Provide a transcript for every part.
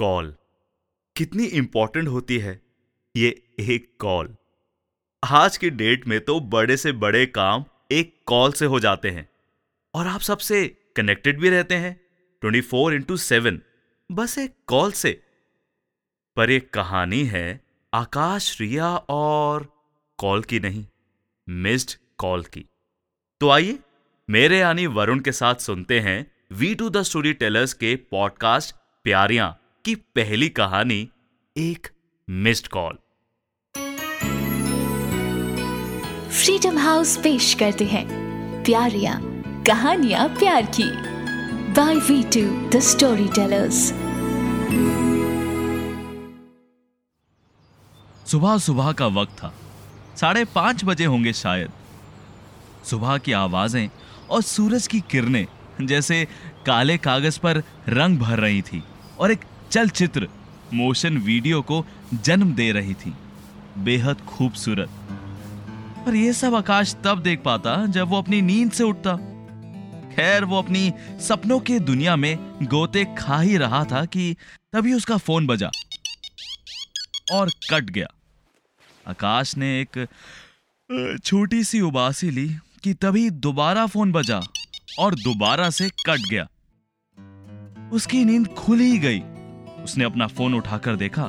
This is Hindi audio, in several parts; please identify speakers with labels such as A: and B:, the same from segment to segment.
A: कॉल। कितनी इंपॉर्टेंट होती है ये एक कॉल। आज की डेट में तो बड़े से बड़े काम एक कॉल से हो जाते हैं और आप सबसे कनेक्टेड भी रहते हैं ट्वेंटी फोर इंटू सेवन बस एक कॉल से। पर एक कहानी है आकाश रिया और कॉल की नहीं मिस्ड कॉल की। तो आइए मेरे यानी वरुण के साथ सुनते हैं we two the story tellers के पॉडकास्ट प्यारियाँ। की पहली कहानी एक मिस्ड कॉल
B: फ्रीडम हाउस पेश करते हैं। प्यारियाँ कहानियाँ प्यार की। By we two the storytellers
C: सुबह सुबह का वक्त था। साढ़े पाँच बजे होंगे शायद। सुबह की आवाज़ें और सूरज की किरणें जैसे काले कागज़ पर रंग भर रही थी और एक चलचित्र मोशन वीडियो को जन्म दे रही थी। बेहद खूबसूरत। पर यह सब आकाश तब देख पाता जब वो अपनी नींद से उठता। खैर, वो अपनी सपनों के दुनिया में गोते खा ही रहा था कि तभी उसका फ़ोन बजा और कट गया। आकाश ने एक छोटी सी उबासी ली कि तभी दोबारा फ़ोन बजा और दोबारा से कट गया। उसकी नींद खुल ही गई। उसने अपना फ़ोन उठाकर देखा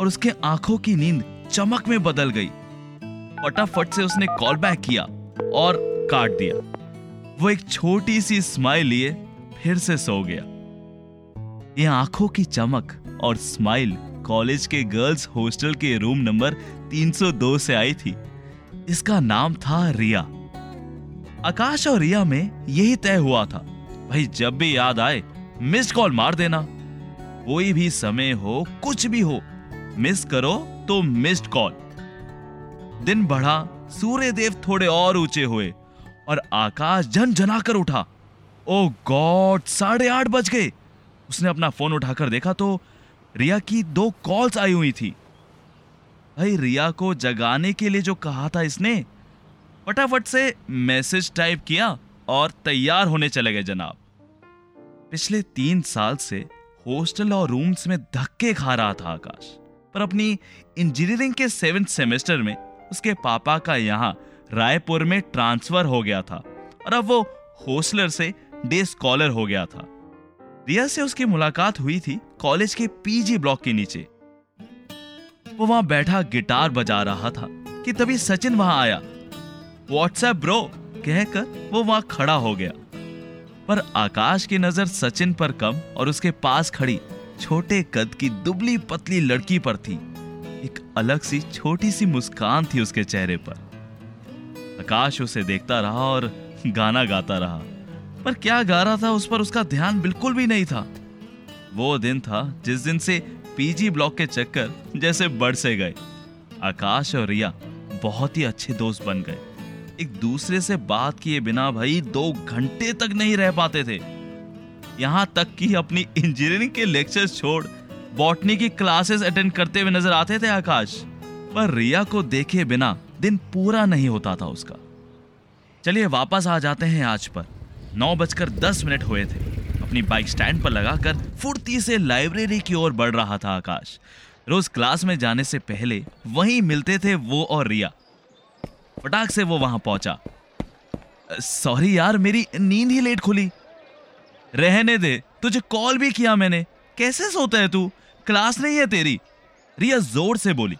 C: और उसके आँखों की नींद चमक में बदल गई। फटाफट से उसने कॉल बैक किया और काट दिया। वो एक छोटी सी स्माइल लिए फिर से सो गया। ये आँखों की चमक और स्माइल कॉलेज के गर्ल्स हॉस्टल के रूम नंबर 302 से आई थी। इसका नाम था रिया। आकाश और रिया में यही तय हुआ था। भाई, जब भी याद आए मिस्ड कॉल मार देना। कोई भी समय हो, कुछ भी हो मिस करो तो मिस्ड कॉल दिन बढ़ा सूर्य देव थोड़े और ऊँचे हुए और आकाश जन जनाकर उठा। ओ गॉड साढ़े आठ बज गए। उसने अपना फ़ोन उठाकर देखा तो रिया की दो कॉल्स आई हुई थी। भाई, रिया को जगाने के लिए जो कहा था इसने, फटाफट से मैसेज टाइप किया और तैयार होने चले गए जनाब। पिछले तीन साल से हॉस्टल और रूम्स में धक्के खा रहा था आकाश। पर अपनी इंजीनियरिंग के सेवेंथ सेमेस्टर में उसके पापा का यहाँ रायपुर में ट्रांसफ़र हो गया था और अब वो हॉस्टलर से डे स्कॉलर हो गया था। रिया से उसकी मुलाकात हुई थी कॉलेज के पीजी ब्लॉक के नीचे। वो वहाँ बैठा गिटार बजा रहा था कि तभी सचिन वहाँ आया। व्हाट्सएप ब्रो कहकर वो वहाँ खड़ा हो गया। पर आकाश की नज़र सचिन पर कम और उसके पास खड़ी छोटे कद की दुबली पतली लड़की पर थी। एक अलग सी, छोटी सी मुस्कान थी उसके चेहरे पर। आकाश उसे देखता रहा और गाना गाता रहा। पर क्या गा रहा था उस पर उसका ध्यान बिल्कुल भी नहीं था। वो दिन था जिस दिन से पीजी ब्लॉक के चक्कर जैसे बढ़ से गए। आकाश और रिया बहुत ही अच्छे दोस्त बन गए। एक दूसरे से बात किए बिना भाई दो घंटे तक नहीं रह पाते थे। यहाँ तक कि अपनी इंजीनियरिंग के लेक्चर्स छोड़ बॉटनी की क्लासेस अटेंड करते हुए नज़र आते थे आकाश। पर रिया को देखे बिना दिन पूरा नहीं होता था उसका। चलिए वापस आ जाते हैं आज पर। नौ बजकर दस मिनट हुए थे। अपनी बाइक स्टैंड पर लगाकर फुर्ती से लाइब्रेरी की ओर बढ़ रहा था आकाश। रोज क्लास में जाने से पहले वहीं मिलते थे वो और रिया। फटाक से वो वहाँ पहुँचा। सॉरी यार, मेरी नींद ही लेट खुली। रहने दे, तुझे कॉल भी किया मैंने। कैसे सोता है तू? क्लास नहीं है तेरी? रिया ज़ोर से बोली।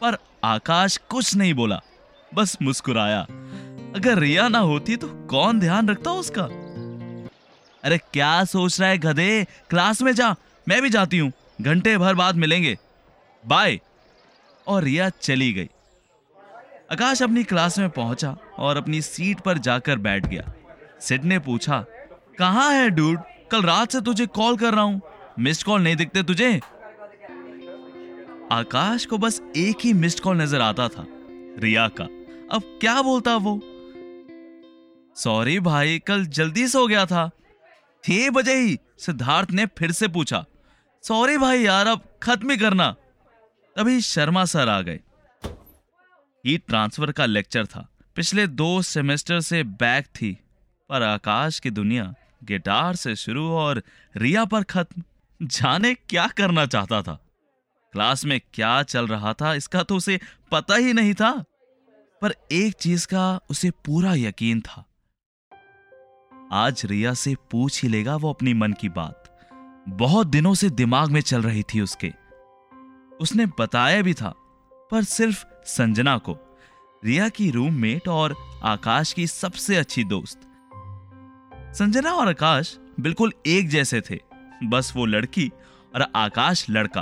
C: पर आकाश कुछ नहीं बोला, बस मुस्कुराया। अगर रिया ना होती तो कौन ध्यान रखता उसका? अरे क्या सोच रहा है गधे? क्लास में जा, मैं भी जाती हूँ। घंटे भर बाद मिलेंगे। बाय। और रिया चली गई। आकाश अपनी क्लास में पहुँचा और अपनी सीट पर जाकर बैठ गया। सिड ने पूछा, कहाँ है डूड? कल रात से तुझे कॉल कर रहा हूँ। मिस्ड कॉल नहीं दिखते तुझे? आकाश को बस एक ही मिस्ड कॉल नज़र आता था, रिया का। अब क्या बोलता वो? सॉरी भाई, कल जल्दी सो गया था। छह बजे ही, सिद्धार्थ ने फिर से पूछा। सॉरी भाई यार, अब खत्म ही करना। तभी शर्मा सर आ गए। हीट ट्रांसफ़र का लेक्चर था। पिछले दो सेमेस्टर से बैक थी, पर आकाश की दुनिया गिटार से शुरू और रिया पर खत्म। जाने क्या करना चाहता था? क्लास में क्या चल रहा था, इसका तो उसे पता ही नहीं था। पर एक चीज़ का उसे पूरा यकीन था। आज रिया से पूछ ही लेगा वो अपनी मन की बात। बहुत दिनों से दिमाग में चल रही थी उसके। उसने बताया भी था, पर सिर्फ़ संजना को, रिया की रूममेट और आकाश की सबसे अच्छी दोस्त। संजना और आकाश बिल्कुल एक जैसे थे, बस वो लड़की और आकाश लड़का।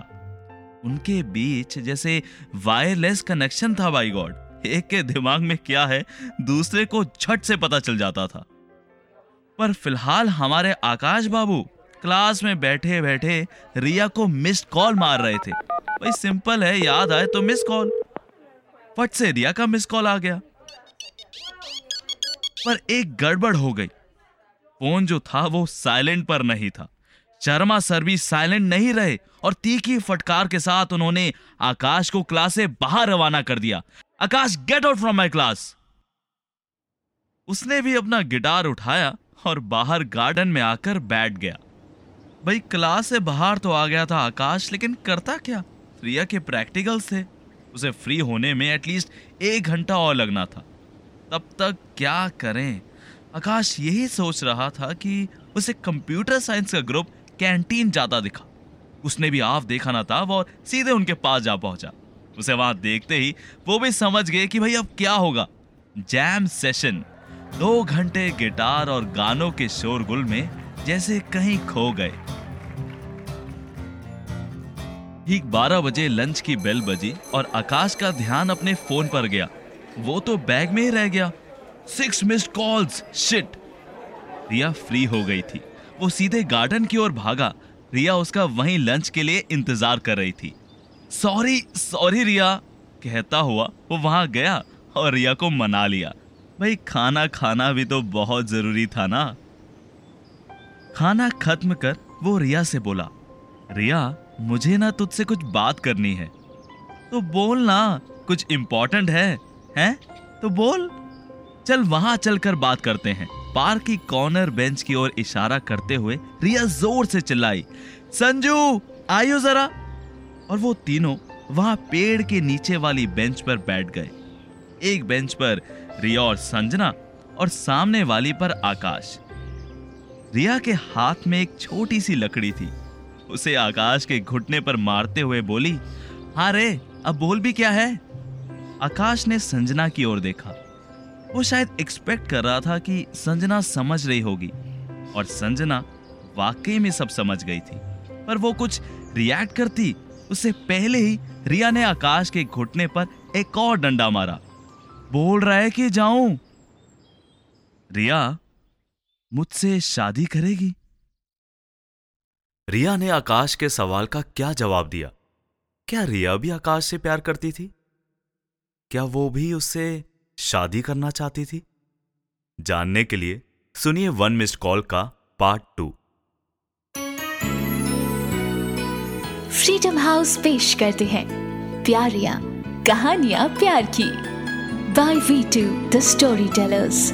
C: उनके बीच जैसे वायरलेस कनेक्शन था बाई गॉड एक के दिमाग में क्या है, दूसरे को झट से पता चल जाता था। पर फ़िलहाल हमारे आकाश बाबू क्लास में बैठे बैठे रिया को मिस्ड कॉल मार रहे थे। भाई सिंपल है, याद आए तो मिस कॉल फट से रिया का मिस कॉल आ गया। पर एक गड़बड़ हो गई। फ़ोन जो था वो साइलेंट पर नहीं था। शर्मा सर भी साइलेंट नहीं रहे और तीखी फटकार के साथ उन्होंने आकाश को क्लास से बाहर रवाना कर दिया। Akash get out from my class उसने भी अपना गिटार उठाया और बाहर गार्डन में आकर बैठ गया। भाई क्लास से बाहर तो आ गया था आकाश, लेकिन करता क्या? रिया के प्रैक्टिकल्स थे। उसे फ्री होने में एटलीस्ट एक घंटा और लगना था। तब तक क्या करें? आकाश यही सोच रहा था कि उसे कंप्यूटर साइंस का ग्रुप कैंटीन जाता दिखा। उसने भी आप देखा ना था वो सीधे उनके पास जा पहुँचा। उसे वहाँ देखते ही वो भी समझ गए कि भाई अब क्या होगा। जैम सेशन दो घंटे गिटार और गानों के शोरगुल में जैसे कहीं खो गए। ठीक बारह बजे लंच की बेल बजी और आकाश का ध्यान अपने फ़ोन पर गया। वो तो बैग में ही रह गया। Six missed calls shit Riya free हो गई थी। वो सीधे गार्डन की ओर भागा। रिया उसका वहीं लंच के लिए इंतज़ार कर रही थी। Sorry sorry Riya. कहता हुआ वो वहाँ गया और रिया को मना लिया। भाई, खाना खाना भी तो बहुत ज़रूरी था ना। खाना खत्म कर वो रिया से बोला। रिया मुझे ना तुझसे कुछ बात करनी है। तो बोल ना, कुछ इंपॉर्टेंट है, हैं? तो बोल। चल वहाँ चलकर बात करते हैं। पार्क की कॉर्नर बेंच की ओर इशारा करते हुए रिया ज़ोर से चिल्लाई, संजू आयो जरा। और वो तीनों वहाँ पेड़ के नीचे वाली बेंच पर बैठ गए। एक बेंच पर रिया और संजना और सामने वाली पर आकाश। रिया के हाथ में एक छोटी सी लकड़ी थी। उसे आकाश के घुटने पर मारते हुए बोली हाँ रे, अब बोल भी क्या है? आकाश ने संजना की ओर देखा। वो शायद एक्सपेक्ट कर रहा था कि संजना समझ रही होगी, और संजना वाकई में सब समझ गई थी। पर वो कुछ रिएक्ट करती उससे पहले ही रिया ने आकाश के घुटने पर एक और डंडा मारा। बोल रहा है कि जाऊँ। रिया, मुझसे शादी करेगी?
A: रिया ने आकाश के सवाल का क्या जवाब दिया? क्या रिया भी आकाश से प्यार करती थी? क्या वो भी उससे शादी करना चाहती थी? जानने के लिए सुनिए वन मिस्ड कॉल का पार्ट टू।
B: फ्रीडम हाउस पेश करते हैं। प्यारियाँ, कहानियाँ प्यार की। By we two the storytellers